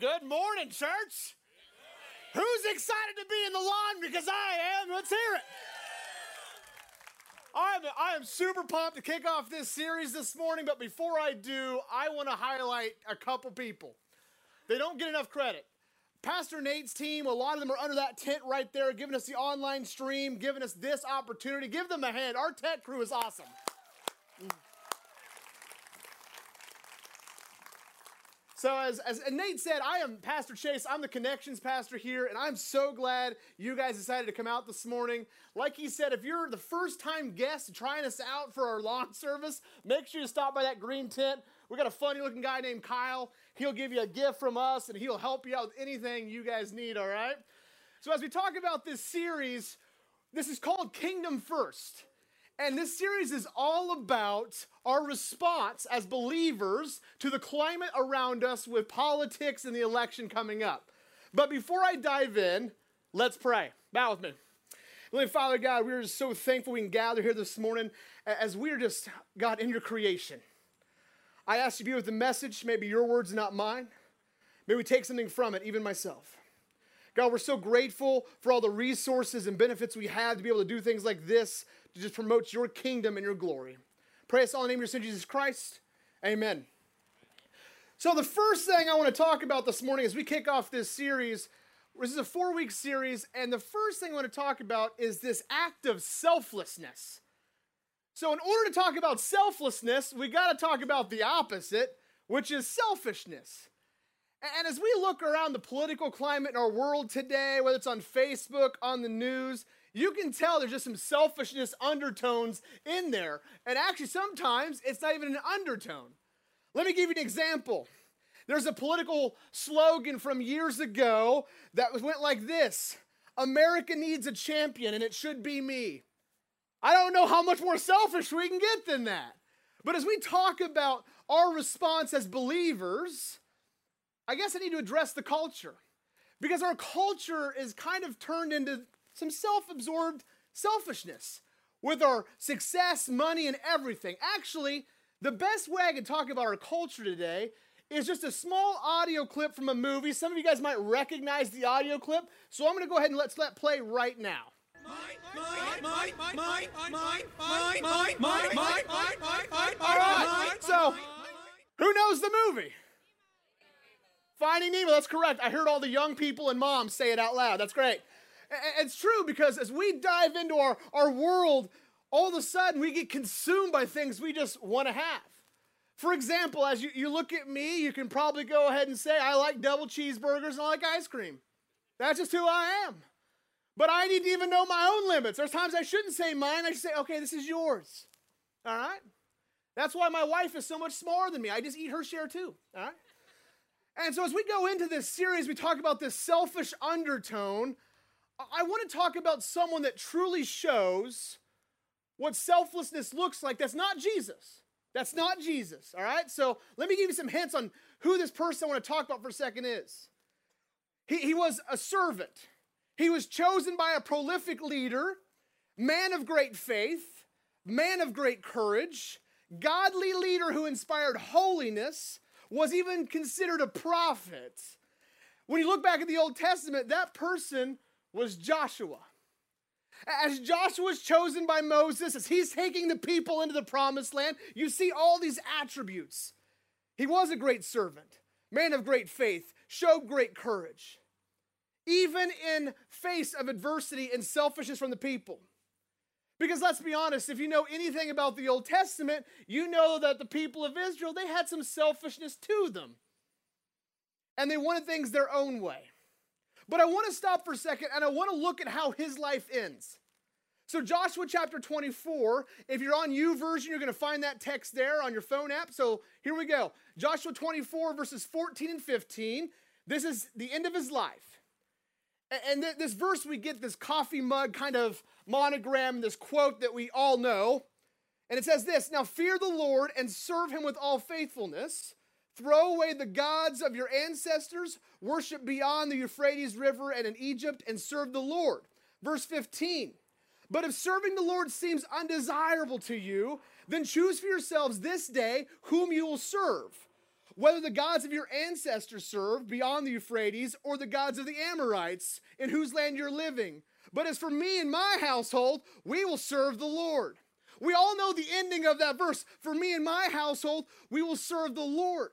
Good morning, church. Who's excited to be in the lawn? Because I am. Let's hear it. I'm, I am super pumped to kick off this series this morning, but before I do, I want to highlight a couple people. They don't get enough credit. Pastor Nate's team, a lot of them are under that tent right there, giving us the online stream, giving us this opportunity. Give them a hand. Our tech crew is awesome. So, as, as Nate said, I am Pastor Chase. I'm the connections pastor here, and I'm so glad you guys decided to come out this morning. Like he said, if you're the first time guest trying us out for our lawn service, make sure you stop by that green tent. We got a funny looking guy named Kyle. He'll give you a gift from us, and he'll help you out with anything you guys need, all right? So, as we talk about this series, this is called Kingdom First. And this series is all about our response as believers to the climate around us with politics and the election coming up. But before I dive in, let's pray. Bow with me. Lord Father God, we are just so thankful we can gather here this morning as we are just, God, in your creation. I ask you to be with the message, maybe your words, not mine. May we take something from it, even myself. God, we're so grateful for all the resources and benefits we have to be able to do things like this to just promote your kingdom and your glory. Pray us all in the name of your son, Jesus Christ. Amen. So, the first thing I want to talk about this morning as we kick off this series, this is a four week series, and the first thing I want to talk about is this act of selflessness. So, in order to talk about selflessness, we got to talk about the opposite, which is selfishness. And as we look around the political climate in our world today, whether it's on Facebook, on the news, you can tell there's just some selfishness undertones in there. And actually, sometimes it's not even an undertone. Let me give you an example. There's a political slogan from years ago that went like this America needs a champion, and it should be me. I don't know how much more selfish we can get than that. But as we talk about our response as believers, I guess I need to address the culture because our culture is kind of turned into some self absorbed selfishness with our success, money, and everything. Actually, the best way I can talk about our culture today is just a small audio clip from a movie. Some of you guys might recognize the audio clip, so I'm to go ahead and let's let play right now. All right, so who knows the movie? Finding Nemo, that's correct. I heard all the young people and moms say it out loud. That's great. It's true because as we dive into our, our world, all of a sudden we get consumed by things we just want to have. For example, as you, you look at me, you can probably go ahead and say, I like double cheeseburgers and I like ice cream. That's just who I am. But I need to even know my own limits. There's times I shouldn't say mine. I should say, okay, this is yours. All right? That's why my wife is so much smaller than me. I just eat her share too. All right? And so, as we go into this series, we talk about this selfish undertone. I want to talk about someone that truly shows what selflessness looks like. That's not Jesus. That's not Jesus, all right? So, let me give you some hints on who this person I want to talk about for a second is. He, he was a servant, he was chosen by a prolific leader, man of great faith, man of great courage, godly leader who inspired holiness was even considered a prophet. When you look back at the Old Testament, that person was Joshua. As Joshua was chosen by Moses, as he's taking the people into the promised land, you see all these attributes. He was a great servant, man of great faith, showed great courage, even in face of adversity and selfishness from the people. Because let's be honest, if you know anything about the Old Testament, you know that the people of Israel, they had some selfishness to them. And they wanted things their own way. But I want to stop for a second and I want to look at how his life ends. So, Joshua chapter 24, if you're on YouVersion, you're going to find that text there on your phone app. So, here we go Joshua 24, verses 14 and 15. This is the end of his life. And this verse, we get this coffee mug kind of monogram, this quote that we all know. And it says this Now fear the Lord and serve him with all faithfulness. Throw away the gods of your ancestors, worship beyond the Euphrates River and in Egypt, and serve the Lord. Verse 15. But if serving the Lord seems undesirable to you, then choose for yourselves this day whom you will serve whether the gods of your ancestors served beyond the Euphrates or the gods of the Amorites in whose land you're living. But as for me and my household, we will serve the Lord. We all know the ending of that verse. For me and my household, we will serve the Lord.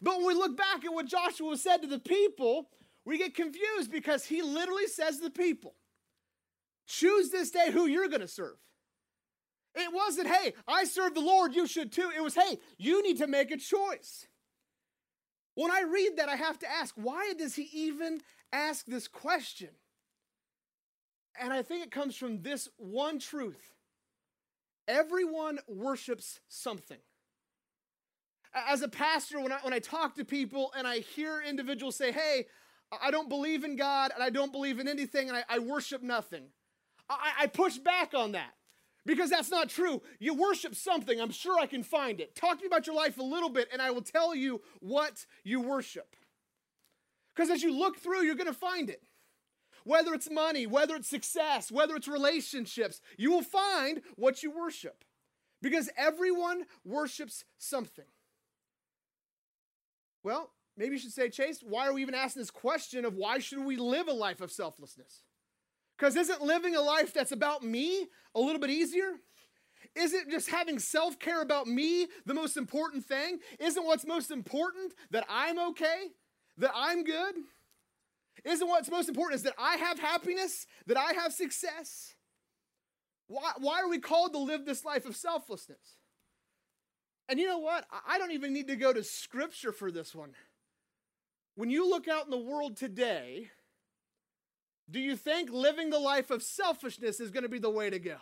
But when we look back at what Joshua said to the people, we get confused because he literally says to the people, Choose this day who you're going to serve. It wasn't, hey, I serve the Lord, you should too. It was, hey, you need to make a choice. When I read that, I have to ask, why does he even ask this question? And I think it comes from this one truth everyone worships something. As a pastor, when I, when I talk to people and I hear individuals say, hey, I don't believe in God and I don't believe in anything and I, I worship nothing, I, I push back on that because that's not true. You worship something. I'm sure I can find it. Talk to me about your life a little bit, and I will tell you what you worship. Because as you look through, you're going to find it. Whether it's money, whether it's success, whether it's relationships, you will find what you worship. Because everyone worships something. Well, maybe you should say, Chase, why are we even asking this question of why should we live a life of selflessness? Because isn't living a life that's about me a little bit easier? Isn't just having self care about me the most important thing? Isn't what's most important that I'm okay? That I'm good? Isn't what's most important is that I have happiness? That I have success? Why, why are we called to live this life of selflessness? And you know what? I don't even need to go to scripture for this one. When you look out in the world today, do you think living the life of selfishness is going to be the way to go?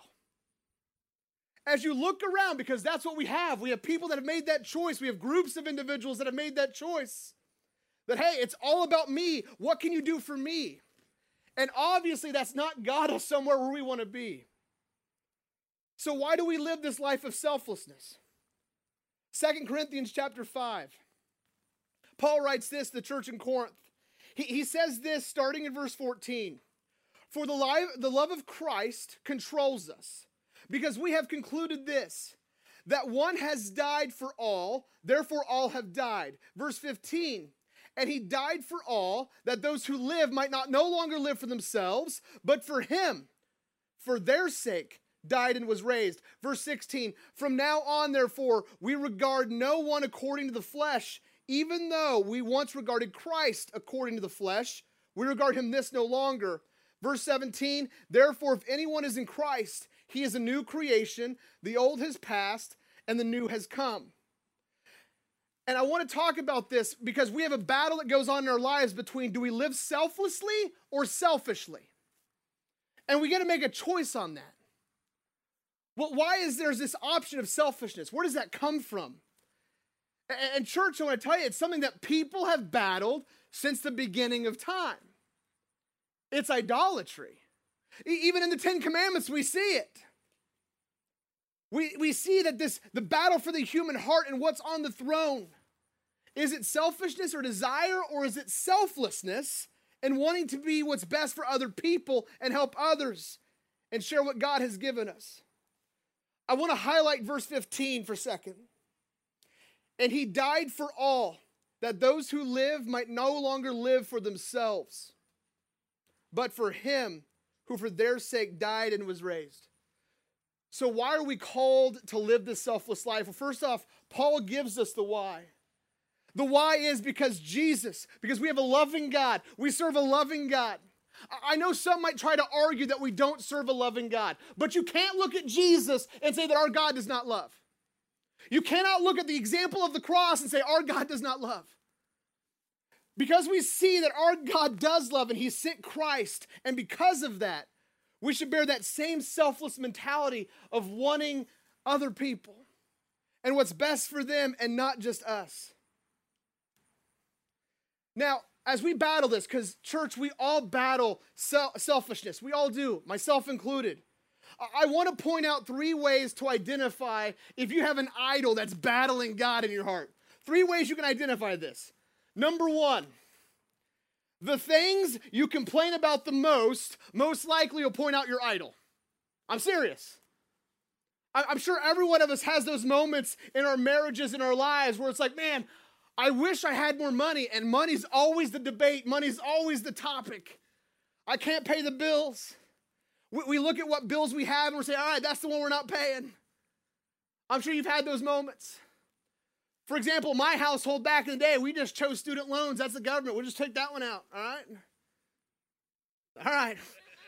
As you look around, because that's what we have, we have people that have made that choice. We have groups of individuals that have made that choice. That, hey, it's all about me. What can you do for me? And obviously, that's not got us somewhere where we want to be. So, why do we live this life of selflessness? Second Corinthians chapter 5. Paul writes this the church in Corinth. He, he says this starting in verse 14 For the, life, the love of Christ controls us, because we have concluded this that one has died for all, therefore all have died. Verse 15 and he died for all, that those who live might not no longer live for themselves, but for him, for their sake, died and was raised. Verse 16, from now on, therefore, we regard no one according to the flesh even though we once regarded Christ according to the flesh, we regard him this no longer. Verse 17, therefore, if anyone is in Christ, he is a new creation. The old has passed and the new has come. And I want to talk about this because we have a battle that goes on in our lives between do we live selflessly or selfishly? And we got to make a choice on that. Well, why is there this option of selfishness? Where does that come from? And, church, I want to tell you, it's something that people have battled since the beginning of time. It's idolatry. Even in the Ten Commandments, we see it. We, we see that this the battle for the human heart and what's on the throne. Is it selfishness or desire, or is it selflessness and wanting to be what's best for other people and help others and share what God has given us? I want to highlight verse 15 for a second. And he died for all, that those who live might no longer live for themselves, but for him who for their sake died and was raised. So, why are we called to live this selfless life? Well, first off, Paul gives us the why. The why is because Jesus, because we have a loving God. We serve a loving God. I know some might try to argue that we don't serve a loving God, but you can't look at Jesus and say that our God does not love. You cannot look at the example of the cross and say, Our God does not love. Because we see that our God does love and He sent Christ, and because of that, we should bear that same selfless mentality of wanting other people and what's best for them and not just us. Now, as we battle this, because church, we all battle selfishness. We all do, myself included. I want to point out three ways to identify if you have an idol that's battling God in your heart. Three ways you can identify this. Number one, the things you complain about the most, most likely will point out your idol. I'm serious. I'm sure every one of us has those moments in our marriages, in our lives, where it's like, man, I wish I had more money, and money's always the debate, money's always the topic. I can't pay the bills. We, we look at what bills we have and we say, all right, that's the one we're not paying. I'm sure you've had those moments. For example, my household back in the day, we just chose student loans. That's the government. We'll just take that one out. All right. All right.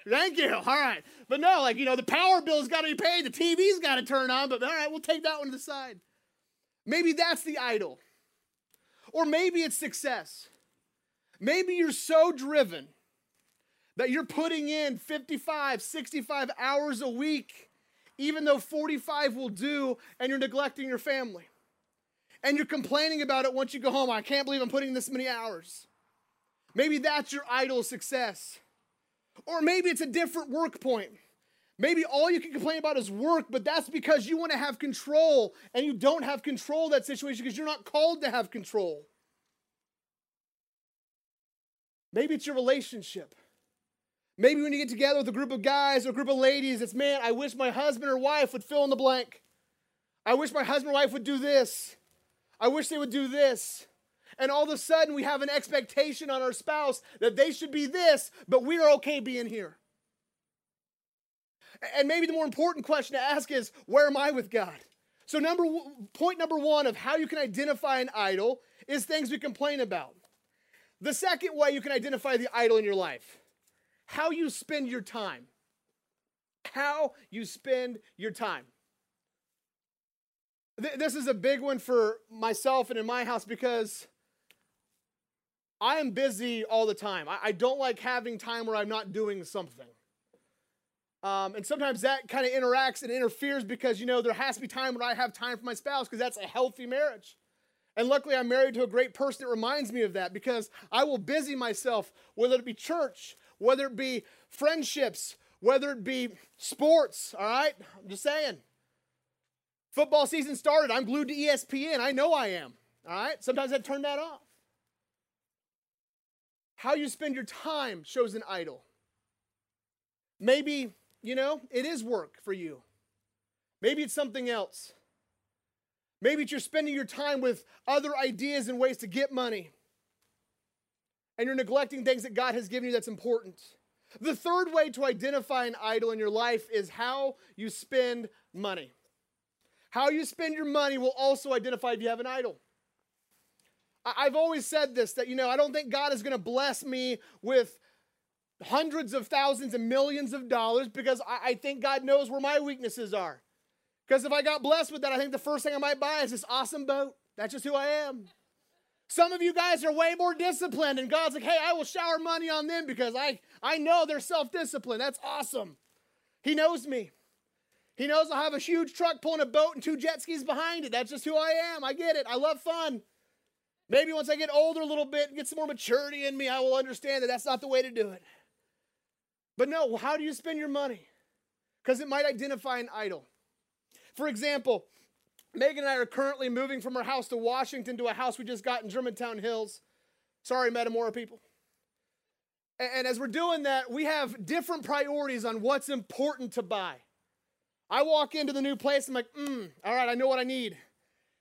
Thank you. All right. But no, like, you know, the power bill's got to be paid, the TV's got to turn on, but all right, we'll take that one to the side. Maybe that's the idol. Or maybe it's success. Maybe you're so driven that you're putting in 55, 65 hours a week, even though 45 will do, and you're neglecting your family. And you're complaining about it once you go home. I can't believe I'm putting this many hours. Maybe that's your idol success. Or maybe it's a different work point. Maybe all you can complain about is work, but that's because you want to have control and you don't have control of that situation because you're not called to have control. Maybe it's your relationship. Maybe when you get together with a group of guys or a group of ladies, it's man, I wish my husband or wife would fill in the blank. I wish my husband or wife would do this. I wish they would do this. And all of a sudden, we have an expectation on our spouse that they should be this, but we are okay being here. And maybe the more important question to ask is, where am I with God? So, number point number one of how you can identify an idol is things we complain about. The second way you can identify the idol in your life, how you spend your time. How you spend your time. This is a big one for myself and in my house because I am busy all the time. I don't like having time where I'm not doing something. Um, and sometimes that kind of interacts and interferes because, you know, there has to be time when I have time for my spouse because that's a healthy marriage. And luckily, I'm married to a great person that reminds me of that because I will busy myself, whether it be church, whether it be friendships, whether it be sports, all right? I'm just saying. Football season started. I'm glued to ESPN. I know I am, all right? Sometimes I turn that off. How you spend your time shows an idol. Maybe you know, it is work for you. Maybe it's something else. Maybe it's you're spending your time with other ideas and ways to get money. And you're neglecting things that God has given you that's important. The third way to identify an idol in your life is how you spend money. How you spend your money will also identify if you have an idol. I've always said this that, you know, I don't think God is going to bless me with hundreds of thousands and millions of dollars because I, I think God knows where my weaknesses are. Because if I got blessed with that, I think the first thing I might buy is this awesome boat. That's just who I am. Some of you guys are way more disciplined, and God's like, hey, I will shower money on them because I, I know they're self disciplined. That's awesome. He knows me. He knows I'll have a huge truck pulling a boat and two jet skis behind it. That's just who I am. I get it. I love fun. Maybe once I get older a little bit and get some more maturity in me, I will understand that that's not the way to do it. But no, how do you spend your money? Because it might identify an idol. For example, Megan and I are currently moving from our house to Washington to a house we just got in Germantown Hills. Sorry, Metamora people. And as we're doing that, we have different priorities on what's important to buy. I walk into the new place, I'm like, mm, all right, I know what I need.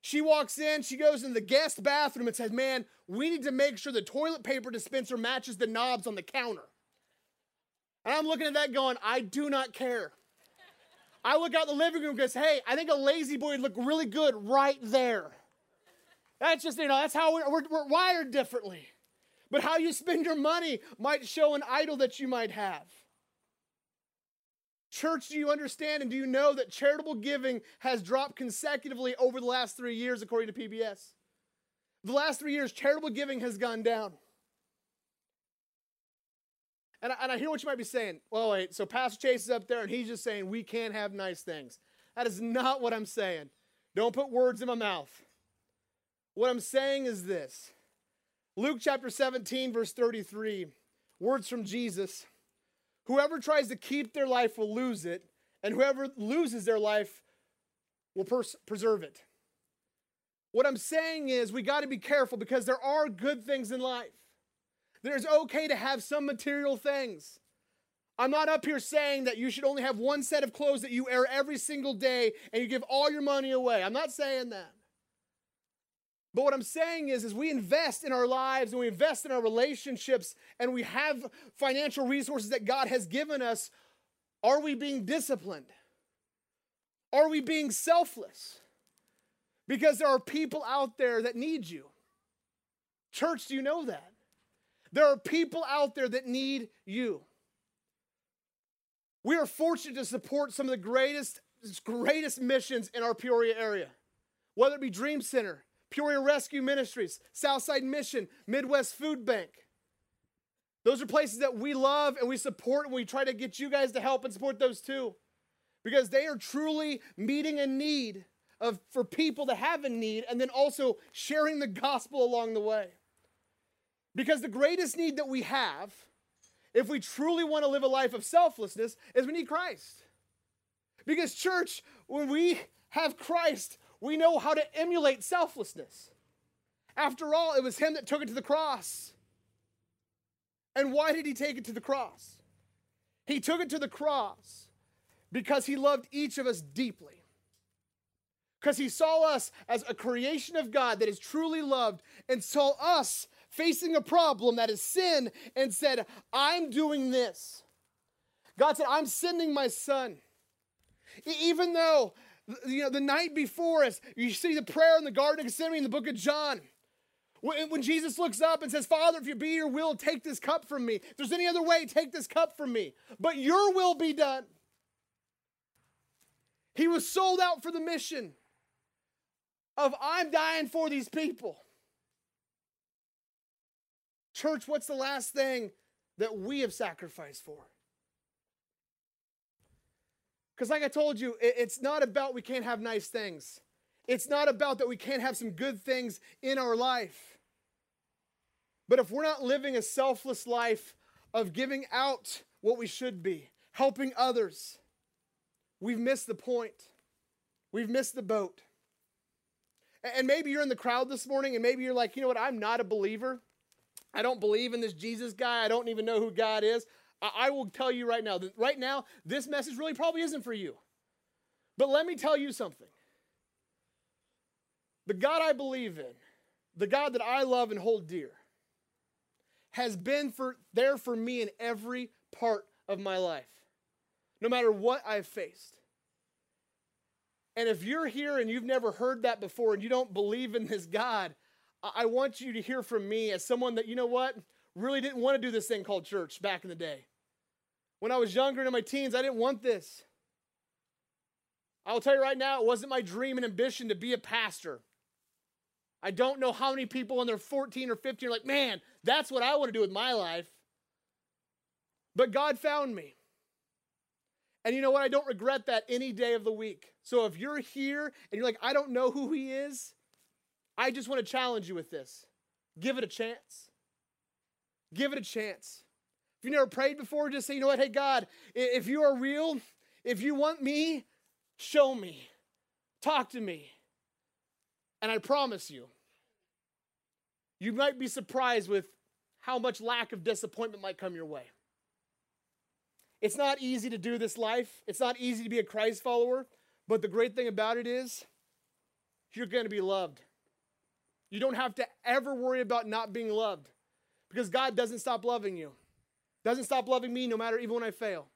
She walks in, she goes in the guest bathroom and says, man, we need to make sure the toilet paper dispenser matches the knobs on the counter. And I'm looking at that going, I do not care. I look out the living room goes, hey, I think a La-Z-Boy would look really good right there. That's just, you know, that's how we're, we're, we're wired differently. But how you spend your money might show an idol that you might have. Church, do you understand and do you know that charitable giving has dropped consecutively over the last three years, according to PBS? The last three years, charitable giving has gone down. And I, and I hear what you might be saying. Well, wait, so Pastor Chase is up there and he's just saying we can't have nice things. That is not what I'm saying. Don't put words in my mouth. What I'm saying is this Luke chapter 17, verse 33, words from Jesus Whoever tries to keep their life will lose it, and whoever loses their life will pers- preserve it. What I'm saying is we got to be careful because there are good things in life. There's okay to have some material things. I'm not up here saying that you should only have one set of clothes that you wear every single day and you give all your money away. I'm not saying that. But what I'm saying is, as we invest in our lives and we invest in our relationships and we have financial resources that God has given us, are we being disciplined? Are we being selfless? Because there are people out there that need you. Church, do you know that? There are people out there that need you. We are fortunate to support some of the greatest, greatest missions in our Peoria area, whether it be Dream Center, Peoria Rescue Ministries, Southside Mission, Midwest Food Bank. Those are places that we love and we support, and we try to get you guys to help and support those too. Because they are truly meeting a need of, for people that have a need and then also sharing the gospel along the way. Because the greatest need that we have, if we truly want to live a life of selflessness, is we need Christ. Because, church, when we have Christ, we know how to emulate selflessness. After all, it was Him that took it to the cross. And why did He take it to the cross? He took it to the cross because He loved each of us deeply. Because He saw us as a creation of God that is truly loved and saw us facing a problem that is sin and said, I'm doing this. God said, I'm sending my son. Even though, you know, the night before us, you see the prayer in the Garden of Gethsemane in the book of John. When Jesus looks up and says, Father, if you be your will, take this cup from me. If there's any other way, take this cup from me. But your will be done. He was sold out for the mission of I'm dying for these people. Church, what's the last thing that we have sacrificed for? Because, like I told you, it's not about we can't have nice things. It's not about that we can't have some good things in our life. But if we're not living a selfless life of giving out what we should be, helping others, we've missed the point. We've missed the boat. And maybe you're in the crowd this morning and maybe you're like, you know what, I'm not a believer. I don't believe in this Jesus guy. I don't even know who God is. I, I will tell you right now that right now, this message really probably isn't for you. But let me tell you something. The God I believe in, the God that I love and hold dear, has been for, there for me in every part of my life, no matter what I've faced. And if you're here and you've never heard that before and you don't believe in this God, I want you to hear from me as someone that, you know what, really didn't want to do this thing called church back in the day. When I was younger and in my teens, I didn't want this. I will tell you right now, it wasn't my dream and ambition to be a pastor. I don't know how many people when they're 14 or 15 are like, man, that's what I want to do with my life. But God found me. And you know what? I don't regret that any day of the week. So if you're here and you're like, I don't know who He is, I just want to challenge you with this. Give it a chance. Give it a chance. If you never prayed before, just say, you know what? Hey, God, if you are real, if you want me, show me. Talk to me. And I promise you, you might be surprised with how much lack of disappointment might come your way. It's not easy to do this life, it's not easy to be a Christ follower, but the great thing about it is you're going to be loved. You don't have to ever worry about not being loved because God doesn't stop loving you. Doesn't stop loving me no matter even when I fail.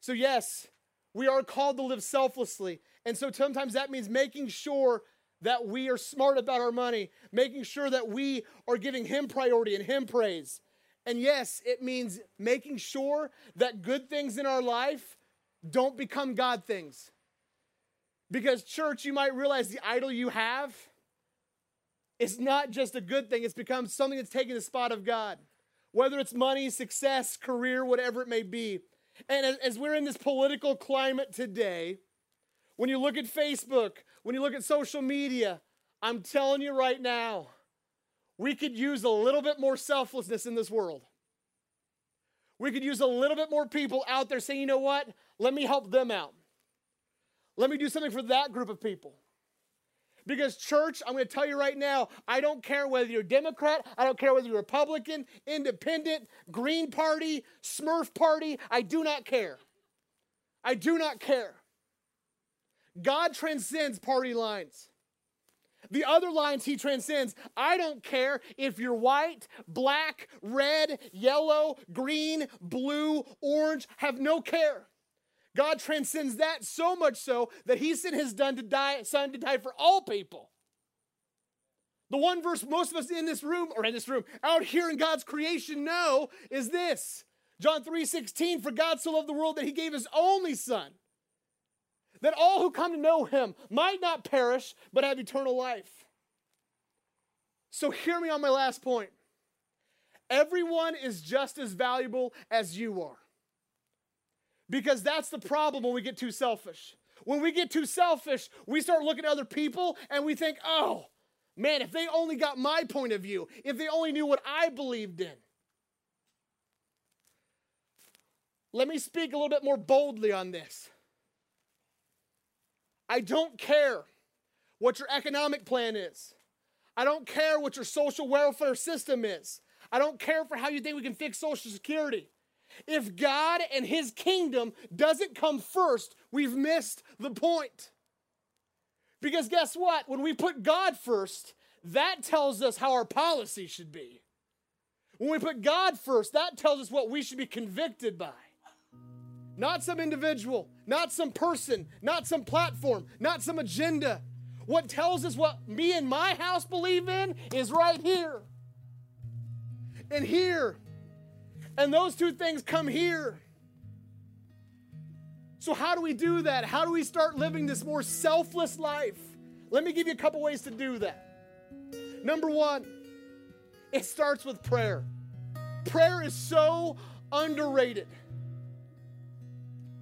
So, yes, we are called to live selflessly. And so sometimes that means making sure that we are smart about our money, making sure that we are giving Him priority and Him praise. And yes, it means making sure that good things in our life don't become God things. Because, church, you might realize the idol you have it's not just a good thing, it's become something that's taking the spot of God. Whether it's money, success, career, whatever it may be. And as, as we're in this political climate today, when you look at Facebook, when you look at social media, I'm telling you right now, we could use a little bit more selflessness in this world. We could use a little bit more people out there saying, you know what? Let me help them out. Let me do something for that group of people. Because, church, I'm going to tell you right now, I don't care whether you're Democrat, I don't care whether you're Republican, Independent, Green Party, Smurf Party, I do not care. I do not care. God transcends party lines. The other lines he transcends. I don't care if you're white, black, red, yellow, green, blue, orange, have no care. God transcends that so much so that he sent his son to die, son to die for all people. The one verse most of us in this room, or in this room, out here in God's creation know is this. John 3 16, for God so loved the world that he gave his only son, that all who come to know him might not perish, but have eternal life. So hear me on my last point. Everyone is just as valuable as you are. Because that's the problem when we get too selfish. When we get too selfish, we start looking at other people and we think, oh, man, if they only got my point of view, if they only knew what I believed in. Let me speak a little bit more boldly on this. I don't care what your economic plan is. I don't care what your social welfare system is. I don't care for how you think we can fix Social Security. If God and His kingdom doesn't come first, we've missed the point. Because guess what? When we put God first, that tells us how our policy should be. When we put God first, that tells us what we should be convicted by. Not some individual, not some person, not some platform, not some agenda. What tells us what me and my house believe in is right here. And here and those two things come here. So, how do we do that? How do we start living this more selfless life? Let me give you a couple ways to do that. Number one, it starts with prayer. Prayer is so underrated.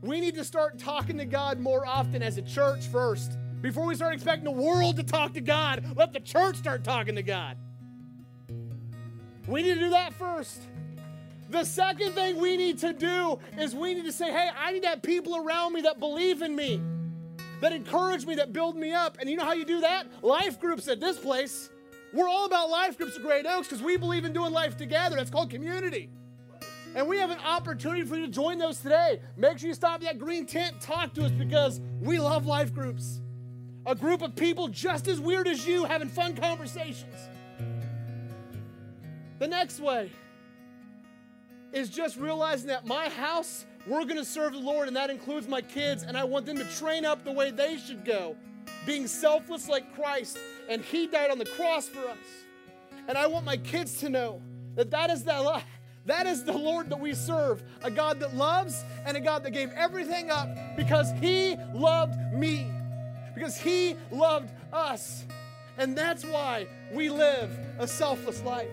We need to start talking to God more often as a church first. Before we start expecting the world to talk to God, let the church start talking to God. We need to do that first. The second thing we need to do is we need to say, hey, I need to have people around me that believe in me, that encourage me, that build me up. And you know how you do that? Life groups at this place. We're all about life groups at Great Oaks because we believe in doing life together. That's called community. And we have an opportunity for you to join those today. Make sure you stop at that green tent, talk to us because we love life groups. A group of people just as weird as you having fun conversations. The next way, is just realizing that my house, we're going to serve the Lord, and that includes my kids, and I want them to train up the way they should go, being selfless like Christ, and He died on the cross for us. And I want my kids to know that that is that. That is the Lord that we serve, a God that loves and a God that gave everything up because He loved me, because He loved us. And that's why we live a selfless life.